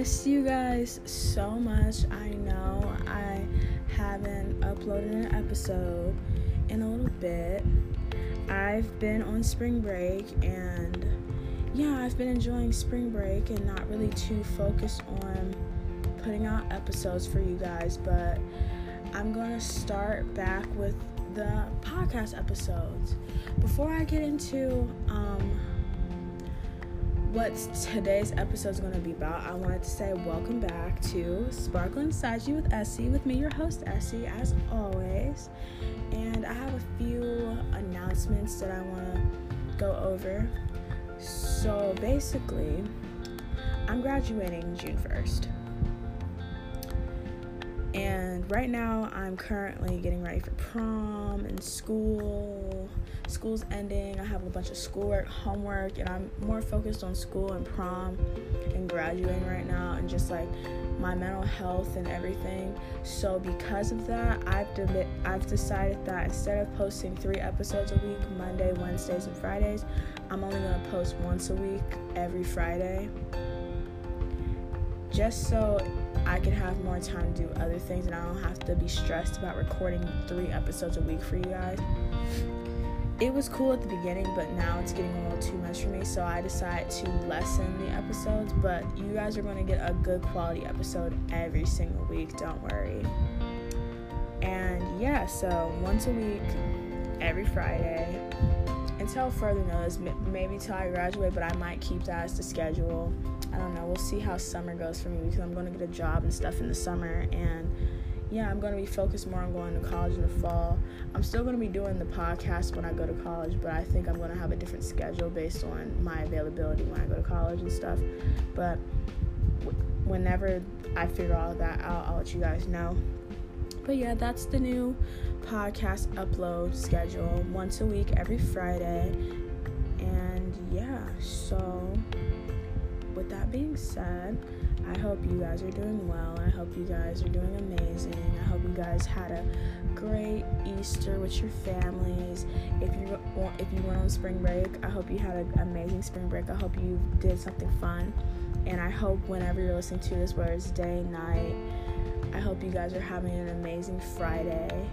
missed you guys so much. I know I haven't uploaded an episode in a little bit. I've been on spring break and yeah, I've been enjoying spring break and not really too focused on putting out episodes for you guys, but I'm going to start back with the podcast episodes. Before I get into um, what today's episode is going to be about, I wanted to say welcome back to Sparkling Saji with Essie, with me, your host, Essie, as always. And I have a few announcements that I want to go over. So basically, I'm graduating June 1st. Right now, I'm currently getting ready for prom and school. School's ending. I have a bunch of schoolwork, homework, and I'm more focused on school and prom and graduating right now and just like my mental health and everything. So because of that, I've de- I've decided that instead of posting 3 episodes a week, Monday, Wednesdays, and Fridays, I'm only going to post once a week every Friday. Just so I can have more time to do other things and I don't have to be stressed about recording three episodes a week for you guys. It was cool at the beginning, but now it's getting a little too much for me, so I decided to lessen the episodes. But you guys are going to get a good quality episode every single week, don't worry. And yeah, so once a week, every Friday, until further notice, maybe till I graduate, but I might keep that as the schedule. I don't know. We'll see how summer goes for me because I'm going to get a job and stuff in the summer. And yeah, I'm going to be focused more on going to college in the fall. I'm still going to be doing the podcast when I go to college, but I think I'm going to have a different schedule based on my availability when I go to college and stuff. But whenever I figure all that out, I'll let you guys know. But yeah, that's the new podcast upload schedule once a week every Friday. Being said, I hope you guys are doing well. I hope you guys are doing amazing. I hope you guys had a great Easter with your families. If you if you went on spring break, I hope you had an amazing spring break. I hope you did something fun. And I hope whenever you're listening to this, whether it's day, night, I hope you guys are having an amazing Friday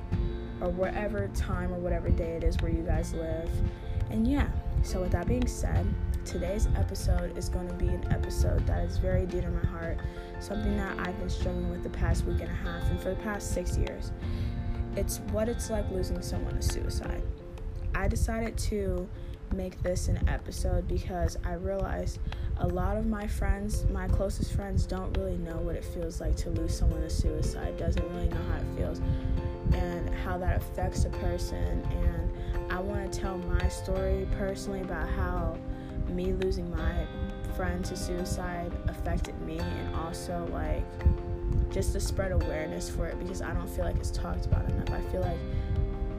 or whatever time or whatever day it is where you guys live. And yeah, so with that being said, today's episode is going to be an episode that is very dear to my heart, something that I've been struggling with the past week and a half and for the past six years. It's what it's like losing someone to suicide. I decided to make this an episode because I realized a lot of my friends, my closest friends, don't really know what it feels like to lose someone to suicide, doesn't really know how it feels and how that affects a person. And I want to tell my story personally about how me losing my friend to suicide affected me and also like just to spread awareness for it because I don't feel like it's talked about enough. I feel like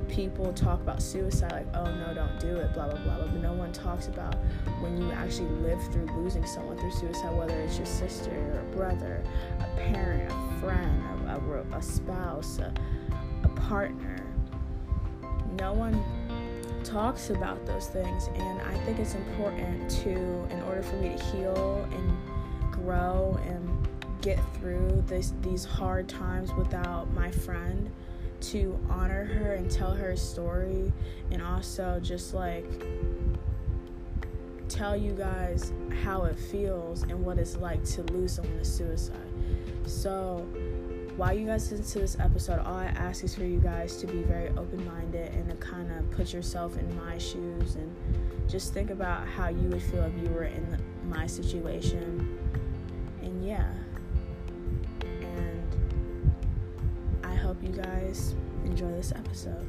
people talk about suicide like, oh no, don't do it, blah blah blah, blah. but no one talks about when you actually live through losing someone through suicide, whether it's your sister or a brother, a parent, a friend, a, a, a spouse, a, a partner. No one talks about those things and I think it's important to in order for me to heal and grow and get through this these hard times without my friend to honor her and tell her story and also just like tell you guys how it feels and what it's like to lose someone to suicide. So while you guys listen to this episode, all I ask is for you guys to be very open minded and to kind of put yourself in my shoes and just think about how you would feel if you were in the, my situation. And yeah. And I hope you guys enjoy this episode.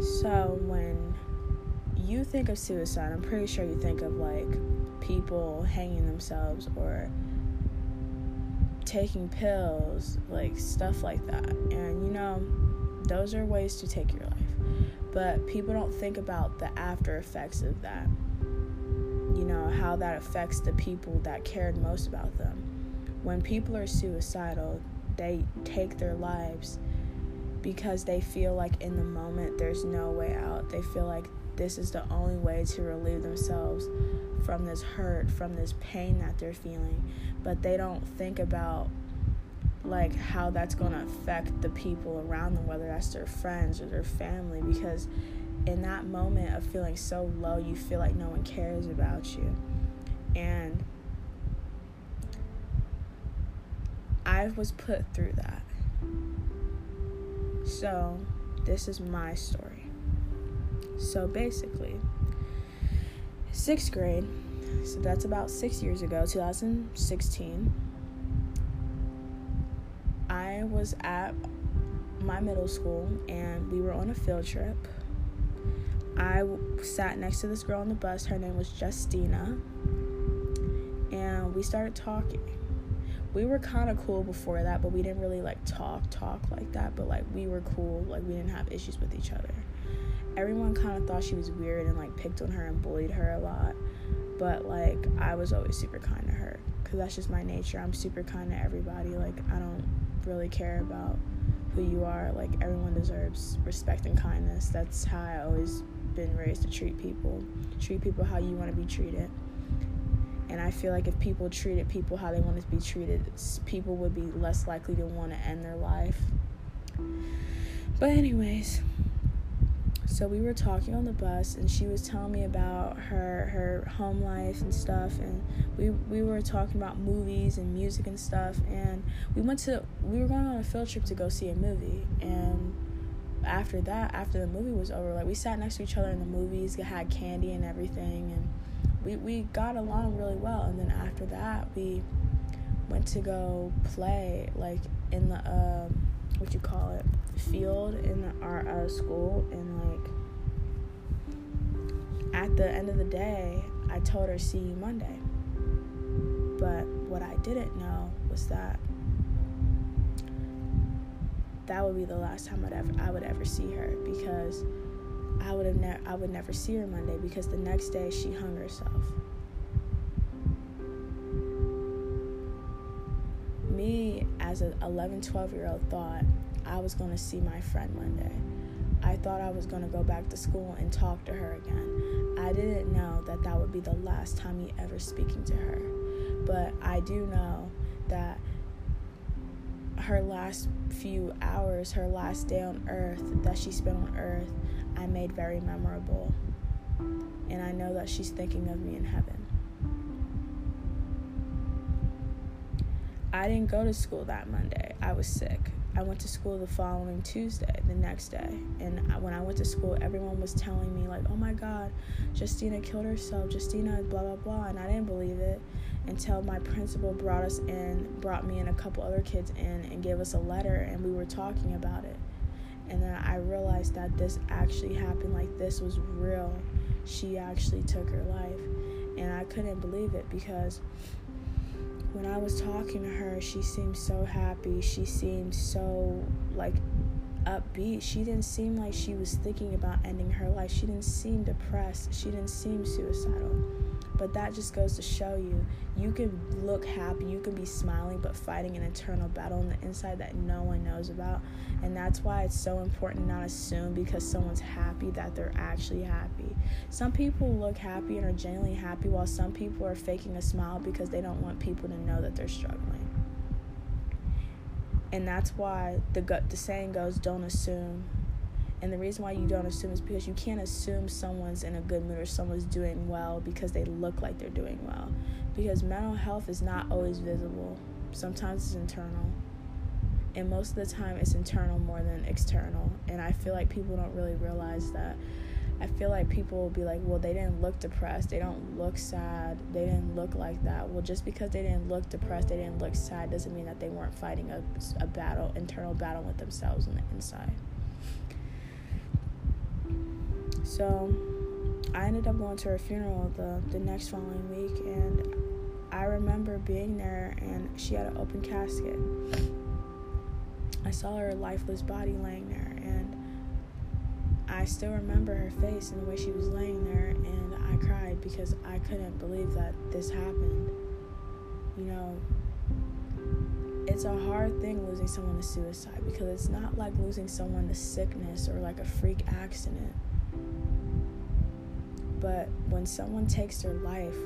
So, when think of suicide, I'm pretty sure you think of like people hanging themselves or taking pills, like stuff like that. And you know, those are ways to take your life. But people don't think about the after effects of that. You know, how that affects the people that cared most about them. When people are suicidal, they take their lives because they feel like in the moment there's no way out. They feel like this is the only way to relieve themselves from this hurt, from this pain that they're feeling. But they don't think about like how that's going to affect the people around them whether that's their friends or their family because in that moment of feeling so low you feel like no one cares about you. And I was put through that. So this is my story so basically sixth grade so that's about six years ago 2016 I was at my middle school and we were on a field trip. I sat next to this girl on the bus. Her name was Justina. And we started talking. We were kind of cool before that, but we didn't really like talk, talk like that. But like we were cool. Like we didn't have issues with each other. Everyone kind of thought she was weird and like picked on her and bullied her a lot. But like I was always super kind to her because that's just my nature. I'm super kind to everybody. Like I don't really care about who you are. Like everyone deserves respect and kindness. That's how I always been raised to treat people. Treat people how you want to be treated. And I feel like if people treated people how they want to be treated, people would be less likely to want to end their life. But anyways, so we were talking on the bus and she was telling me about her her home life and stuff and we we were talking about movies and music and stuff and we went to we were going on a field trip to go see a movie and after that after the movie was over like we sat next to each other in the movies had candy and everything and we we got along really well and then after that we went to go play like in the um what you call it field in our uh, school and like at the end of the day i told her see you monday but what i didn't know was that that would be the last time I'd ever I would ever see her because I would have never I would never see her Monday because the next day she hung herself. Me as an 11, 12 year old thought I was going to see my friend Monday. I thought I was going to go back to school and talk to her again. I didn't know that that would be the last time me ever speaking to her. But I do know that her last few hours, her last day on earth that she spent on earth, I made very memorable. And I know that she's thinking of me in heaven. I didn't go to school that Monday. I was sick. I went to school the following Tuesday, the next day. And when I went to school, everyone was telling me, like, oh my God, Justina killed herself. Justina, blah, blah, blah. And I didn't believe it until my principal brought us in, brought me and a couple other kids in, and gave us a letter, and we were talking about it. And then I realized that this actually happened, like, this was real. She actually took her life. And I couldn't believe it because when I was talking to her, she seemed so happy. She seemed so like upbeat. She didn't seem like she was thinking about ending her life. She didn't seem depressed. She didn't seem suicidal. But that just goes to show you you can look happy, you can be smiling, but fighting an internal battle on the inside that no one knows about. And that's why it's so important to not assume because someone's happy that they're actually happy. Some people look happy and are genuinely happy, while some people are faking a smile because they don't want people to know that they're struggling. And that's why the, the saying goes don't assume and the reason why you don't assume is because you can't assume someone's in a good mood or someone's doing well because they look like they're doing well. Because mental health is not always visible, sometimes it's internal. And most of the time, it's internal more than external. And I feel like people don't really realize that. I feel like people will be like, well, they didn't look depressed. They don't look sad. They didn't look like that. Well, just because they didn't look depressed, they didn't look sad, doesn't mean that they weren't fighting a, a battle, internal battle with themselves on the inside. So I ended up going to her funeral the, the next following week, and I remember being there, and she had an open casket. I saw her lifeless body laying there, and I still remember her face and the way she was laying there, and I cried because I couldn't believe that this happened. You know, it's a hard thing losing someone to suicide because it's not like losing someone to sickness or like a freak accident. But when someone takes their life,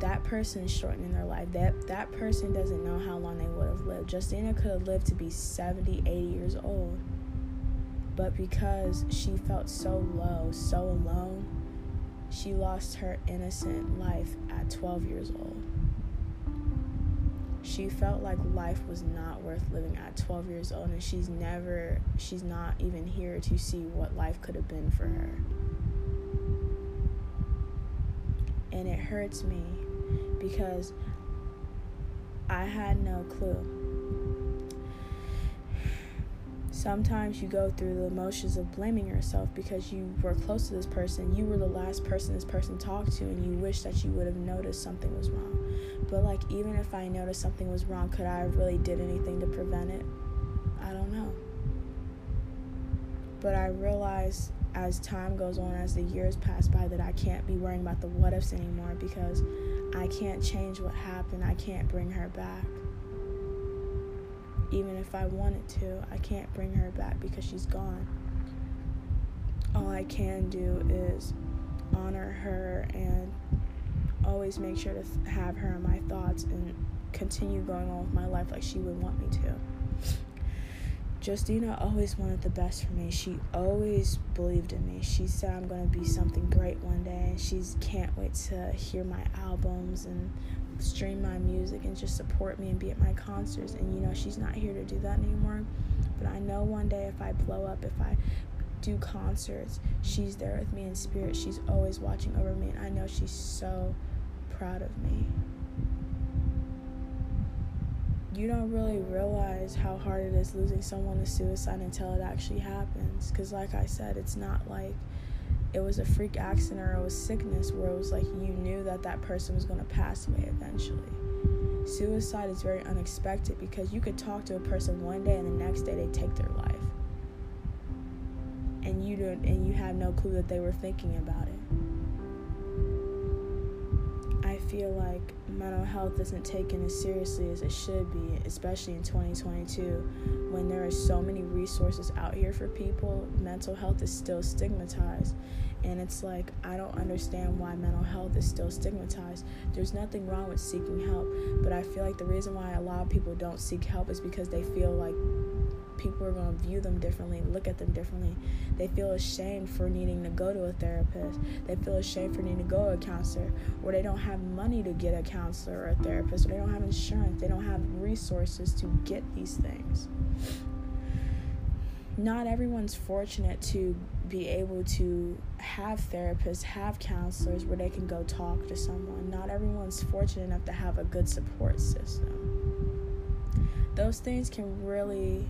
that person is shortening their life. That that person doesn't know how long they would have lived. Justina could have lived to be 70, 80 years old. But because she felt so low, so alone, she lost her innocent life at 12 years old. She felt like life was not worth living at 12 years old, and she's never, she's not even here to see what life could have been for her. And it hurts me because I had no clue sometimes you go through the emotions of blaming yourself because you were close to this person. You were the last person this person talked to, and you wish that you would have noticed something was wrong. But, like, even if I noticed something was wrong, could I have really did anything to prevent it? I don't know. But I realized as time goes on, as the years pass by, that I can't be worrying about the what ifs anymore because I can't change what happened. I can't bring her back even if I wanted to, I can't bring her back because she's gone. All I can do is honor her and always make sure to have her in my thoughts and continue going on with my life like she would want me to. Justina always wanted the best for me. She always believed in me. She said I'm going to be something great one day and she can't wait to hear my albums and stream my music and just support me and be at my concerts. And you know, she's not here to do that anymore. But I know one day if I blow up, if I do concerts, she's there with me in spirit. She's always watching over me. And I know she's so proud of me. You don't really realize how hard it is losing someone to suicide until it actually happens. Because, like I said, it's not like it was a freak accident or it was sickness where it was like you knew that that person was going to pass away eventually. Suicide is very unexpected because you could talk to a person one day and the next day they take their life. And you don't and you have no clue that they were thinking about it. Feel like mental health isn't taken as seriously as it should be, especially in 2022 when there are so many resources out here for people. Mental health is still stigmatized. And it's like, I don't understand why mental health is still stigmatized. There's nothing wrong with seeking help, but I feel like the reason why a lot of people don't seek help is because they feel like people are going to view them differently, look at them differently. They feel ashamed for needing to go to a therapist. They feel ashamed for needing to go to a counselor, or they don't have money to get a counselor or a therapist, or they don't have insurance. They don't have resources to get these things. Not everyone's fortunate to be able to have therapists, have counselors where they can go talk to someone. Not everyone's fortunate enough to have a good support system. Those things can really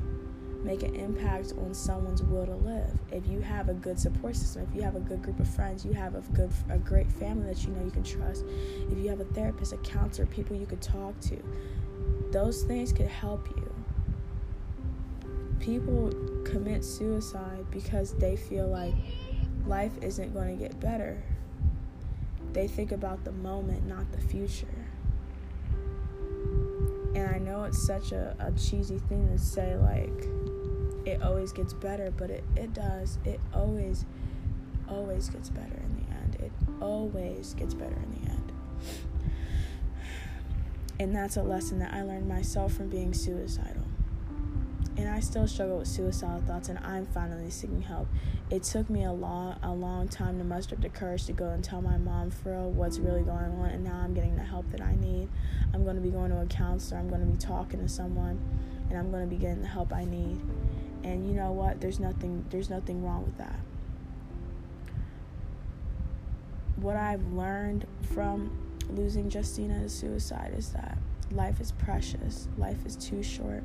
make an impact on someone's will to live. If you have a good support system, if you have a good group of friends, you have a good a great family that you know you can trust, if you have a therapist, a counselor, people you could talk to, those things could help you. People commit suicide because they feel like life isn't going to get better. They think about the moment, not the future. And I know it's such a, a cheesy thing to say, like, it always gets better, but it, it does. It always, always gets better in the end. It always gets better in the end. And that's a lesson that I learned myself from being suicidal. And I still struggle with suicidal thoughts, and I'm finally seeking help. It took me a long, a long time to muster up the courage to go and tell my mom for real what's really going on, and now I'm getting the help that I need. I'm going to be going to a counselor. I'm going to be talking to someone, and I'm going to be getting the help I need. And you know what? There's nothing there's nothing wrong with that. What I've learned from losing Justina to suicide is that life is precious. Life is too short.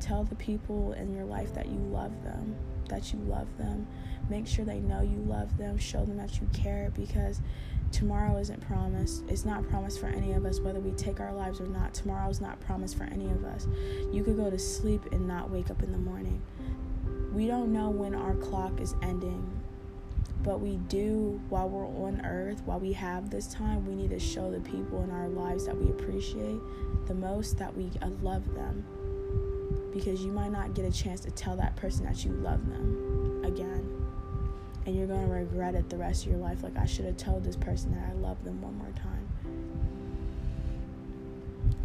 Tell the people in your life that you love them, that you love them. Make sure they know you love them. Show them that you care because tomorrow isn't promised. It's not promised for any of us, whether we take our lives or not. Tomorrow's not promised for any of us. You could go to sleep and not wake up in the morning. We don't know when our clock is ending. But we do, while we're on earth, while we have this time, we need to show the people in our lives that we appreciate the most that we uh, love them. Because you might not get a chance to tell that person that you love them again. And you're going to regret it the rest of your life. Like, I should have told this person that I love them one more time.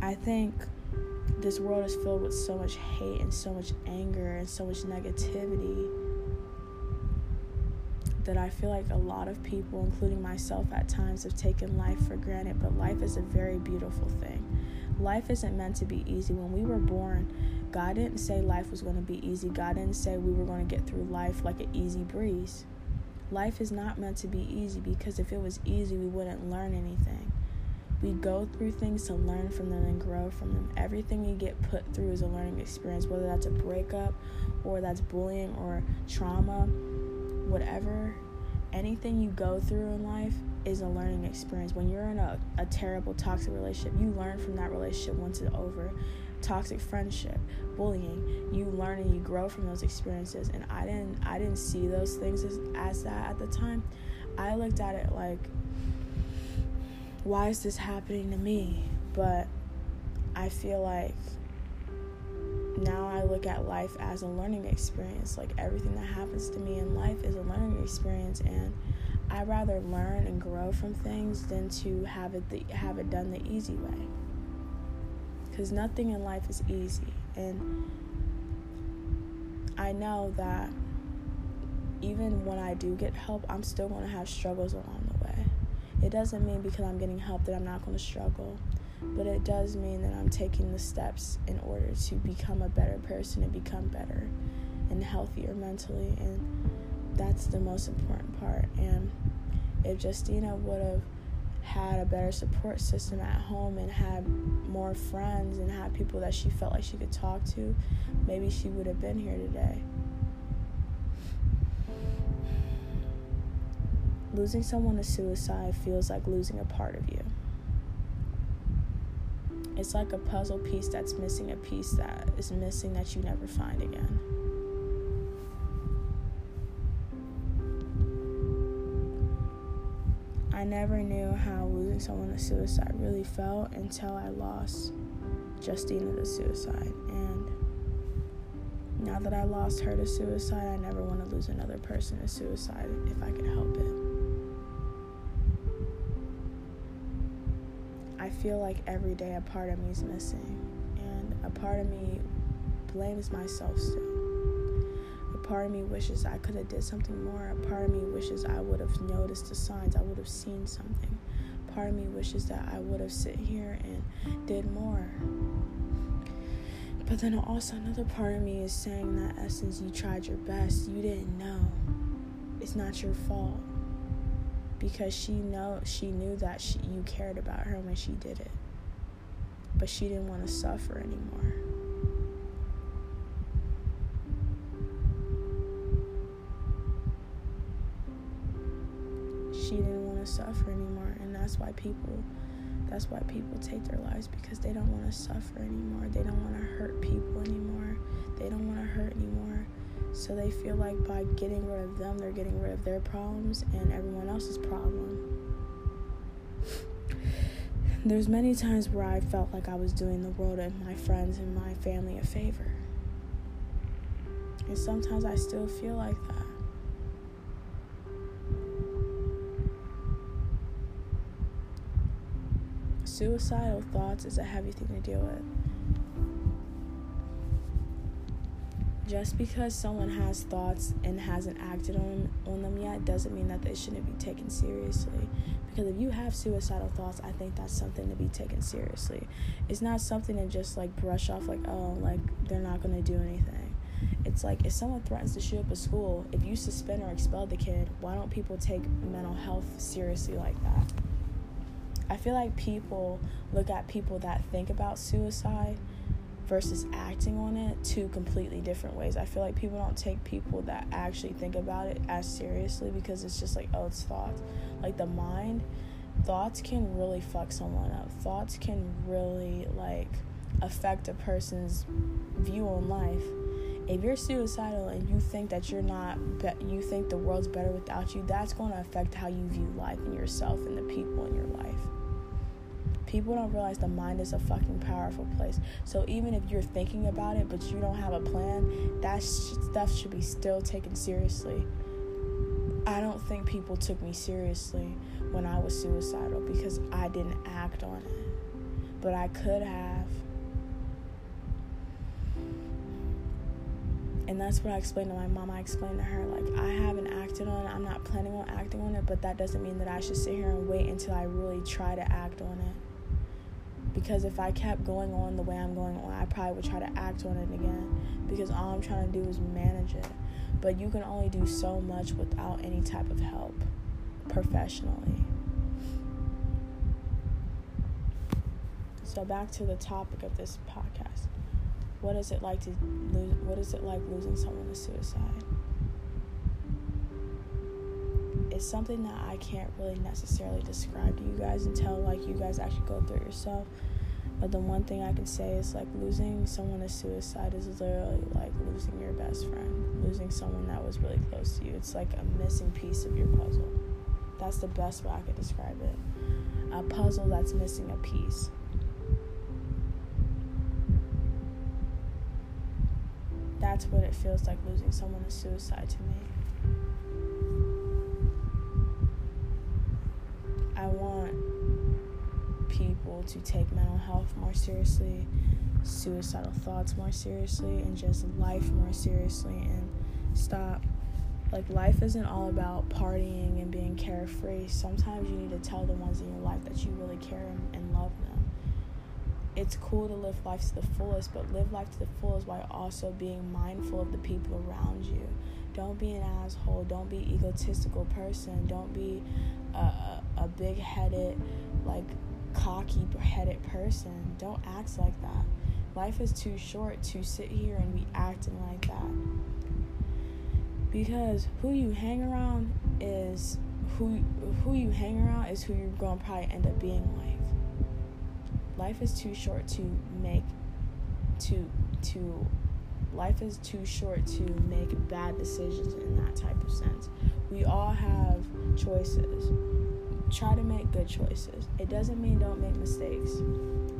I think this world is filled with so much hate and so much anger and so much negativity that I feel like a lot of people, including myself at times, have taken life for granted. But life is a very beautiful thing. Life isn't meant to be easy. When we were born, God didn't say life was going to be easy. God didn't say we were going to get through life like an easy breeze. Life is not meant to be easy because if it was easy, we wouldn't learn anything. We go through things to learn from them and grow from them. Everything we get put through is a learning experience, whether that's a breakup or that's bullying or trauma, whatever. Anything you go through in life is a learning experience. When you're in a, a terrible, toxic relationship, you learn from that relationship once it's over. Toxic friendship, bullying, you learn and you grow from those experiences. And I didn't I didn't see those things as, as that at the time. I looked at it like why is this happening to me? But I feel like now I look at life as a learning experience. Like everything that happens to me in life is a learning experience, and I rather learn and grow from things than to have it the, have it done the easy way. Because nothing in life is easy, and I know that even when I do get help, I'm still going to have struggles along the way. It doesn't mean because I'm getting help that I'm not going to struggle, but it does mean that I'm taking the steps in order to become a better person and become better and healthier mentally. And that's the most important part. And if Justina would have had a better support system at home and had more friends and had people that she felt like she could talk to, maybe she would have been here today. Losing someone to suicide feels like losing a part of you. It's like a puzzle piece that's missing a piece that is missing that you never find again. Never knew how losing someone to suicide really felt until I lost Justina to suicide. And now that I lost her to suicide, I never want to lose another person to suicide if I can help it. I feel like every day a part of me is missing, and a part of me blames myself still. Part of me wishes I could have did something more. A part of me wishes I would have noticed the signs. I would have seen something. Part of me wishes that I would have sit here and did more. But then also another part of me is saying that essence you tried your best, you didn't know. It's not your fault because she know she knew that she, you cared about her when she did it but she didn't want to suffer anymore anymore and that's why people that's why people take their lives because they don't want to suffer anymore they don't want to hurt people anymore they don't want to hurt anymore so they feel like by getting rid of them, they're getting rid of their problems and everyone else's problem. There's many times where I felt like I was doing the world and my friends and my family a favor. And sometimes I still feel like that. Suicidal thoughts is a heavy thing to deal with. just because someone has thoughts and hasn't acted on, on them yet doesn't mean that they shouldn't be taken seriously. Because if you have suicidal thoughts, I think that's something to be taken seriously. It's not something to just like brush off, like, oh, like they're not going to do anything. It's like if someone threatens to shoot up a school, if you suspend or expel the kid, why don't people take mental health seriously like that? I feel like people look at people that think about suicide versus acting on it two completely different ways. I feel like people don't take people that actually think about it as seriously because it's just like, oh, it's thoughts. Like the mind, thoughts can really fuck someone up. Thoughts can really like affect a person's view on life. if you're suicidal and you think that you're not you think the world's better without you that's going to affect how you view life and yourself and the people in your life people don't realize the mind is a fucking powerful place so even if you're thinking about it but you don't have a plan that stuff should be still taken seriously i don't think people took me seriously when i was suicidal because i didn't act on it but i could have and that's what I explained to my mom. I explained to her, like, I haven't acted on it. I'm not planning on acting on it, but that doesn't mean that I should sit here and wait until I really try to act on it. Because if I kept going on the way I'm going on, I probably would try to act on it again. Because all I'm trying to do is manage it. But you can only do so much without any type of help professionally. So, back to the topic of this podcast what is it like to lose what is it like losing someone to suicide it's something that i can't really necessarily describe to you guys until like you guys actually go through it yourself. But the one thing i can say is like losing someone to suicide is literally like losing your best friend losing someone that was really close to you. It's like a missing piece of your puzzle. That's the best way i could describe it. A puzzle that's missing a piece. That's what it feels like losing someone to suicide to me. To take mental health more seriously, suicidal thoughts more seriously, and just life more seriously and stop. Like, life isn't all about partying and being carefree. Sometimes you need to tell the ones in your life that you really care and love them it's cool to live life to the fullest, but live life to the fullest while also being mindful of the people around you. Don't be an asshole. Don't be egotistical person. Don't be a, a, a big headed, like cocky headed person. Don't act like that. Life is too short to sit here and be acting like that. Because who you hang around is who who you hang around is who you're gonna probably end up being like life is too short to make to to life is too short to make bad decisions in that type of sense. We all have choices. Try to make good choices. It doesn't mean don't make mistakes,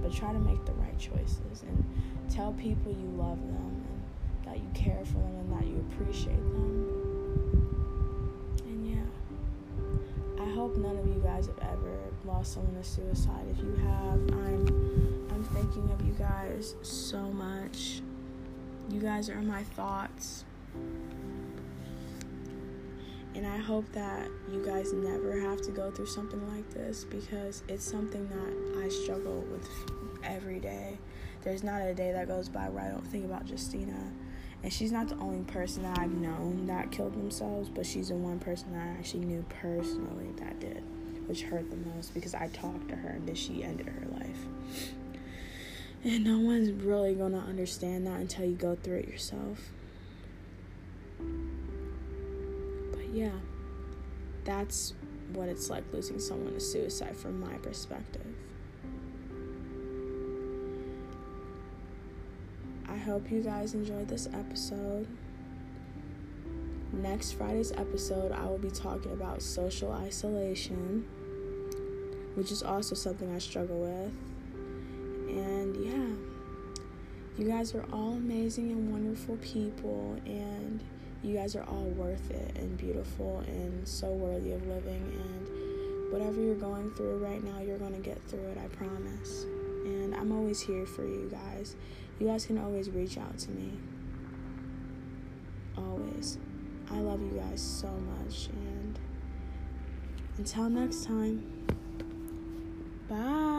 but try to make the right choices and tell people you love them and that you care for them and that you appreciate them. And yeah, I hope none of you guys have ever lost someone to suicide. If you have, I'm I'm thinking of you guys so much. You guys are my thoughts. And I hope that you guys never have to go through something like this because it's something that I struggle with every day. There's not a day that goes by where I don't think about Justina. And she's not the only person that I've known that killed themselves, but she's the one person that I actually knew personally that did which hurt the most because I talked to her and then she ended her life. And no one's really gonna understand that until you go through it yourself. Yeah, that's what it's like losing someone to suicide from my perspective. I hope you guys enjoyed this episode. Next Friday's episode, I will be talking about social isolation which is also something I struggle with. And yeah, you guys are all amazing and wonderful people, and you guys are all worth it and beautiful and so worthy of living. And whatever you're going through right now, you're going to get through it, I promise. And I'm always here for you guys. You guys can always reach out to me. Always. I love you guys so much. And until next time. Bye.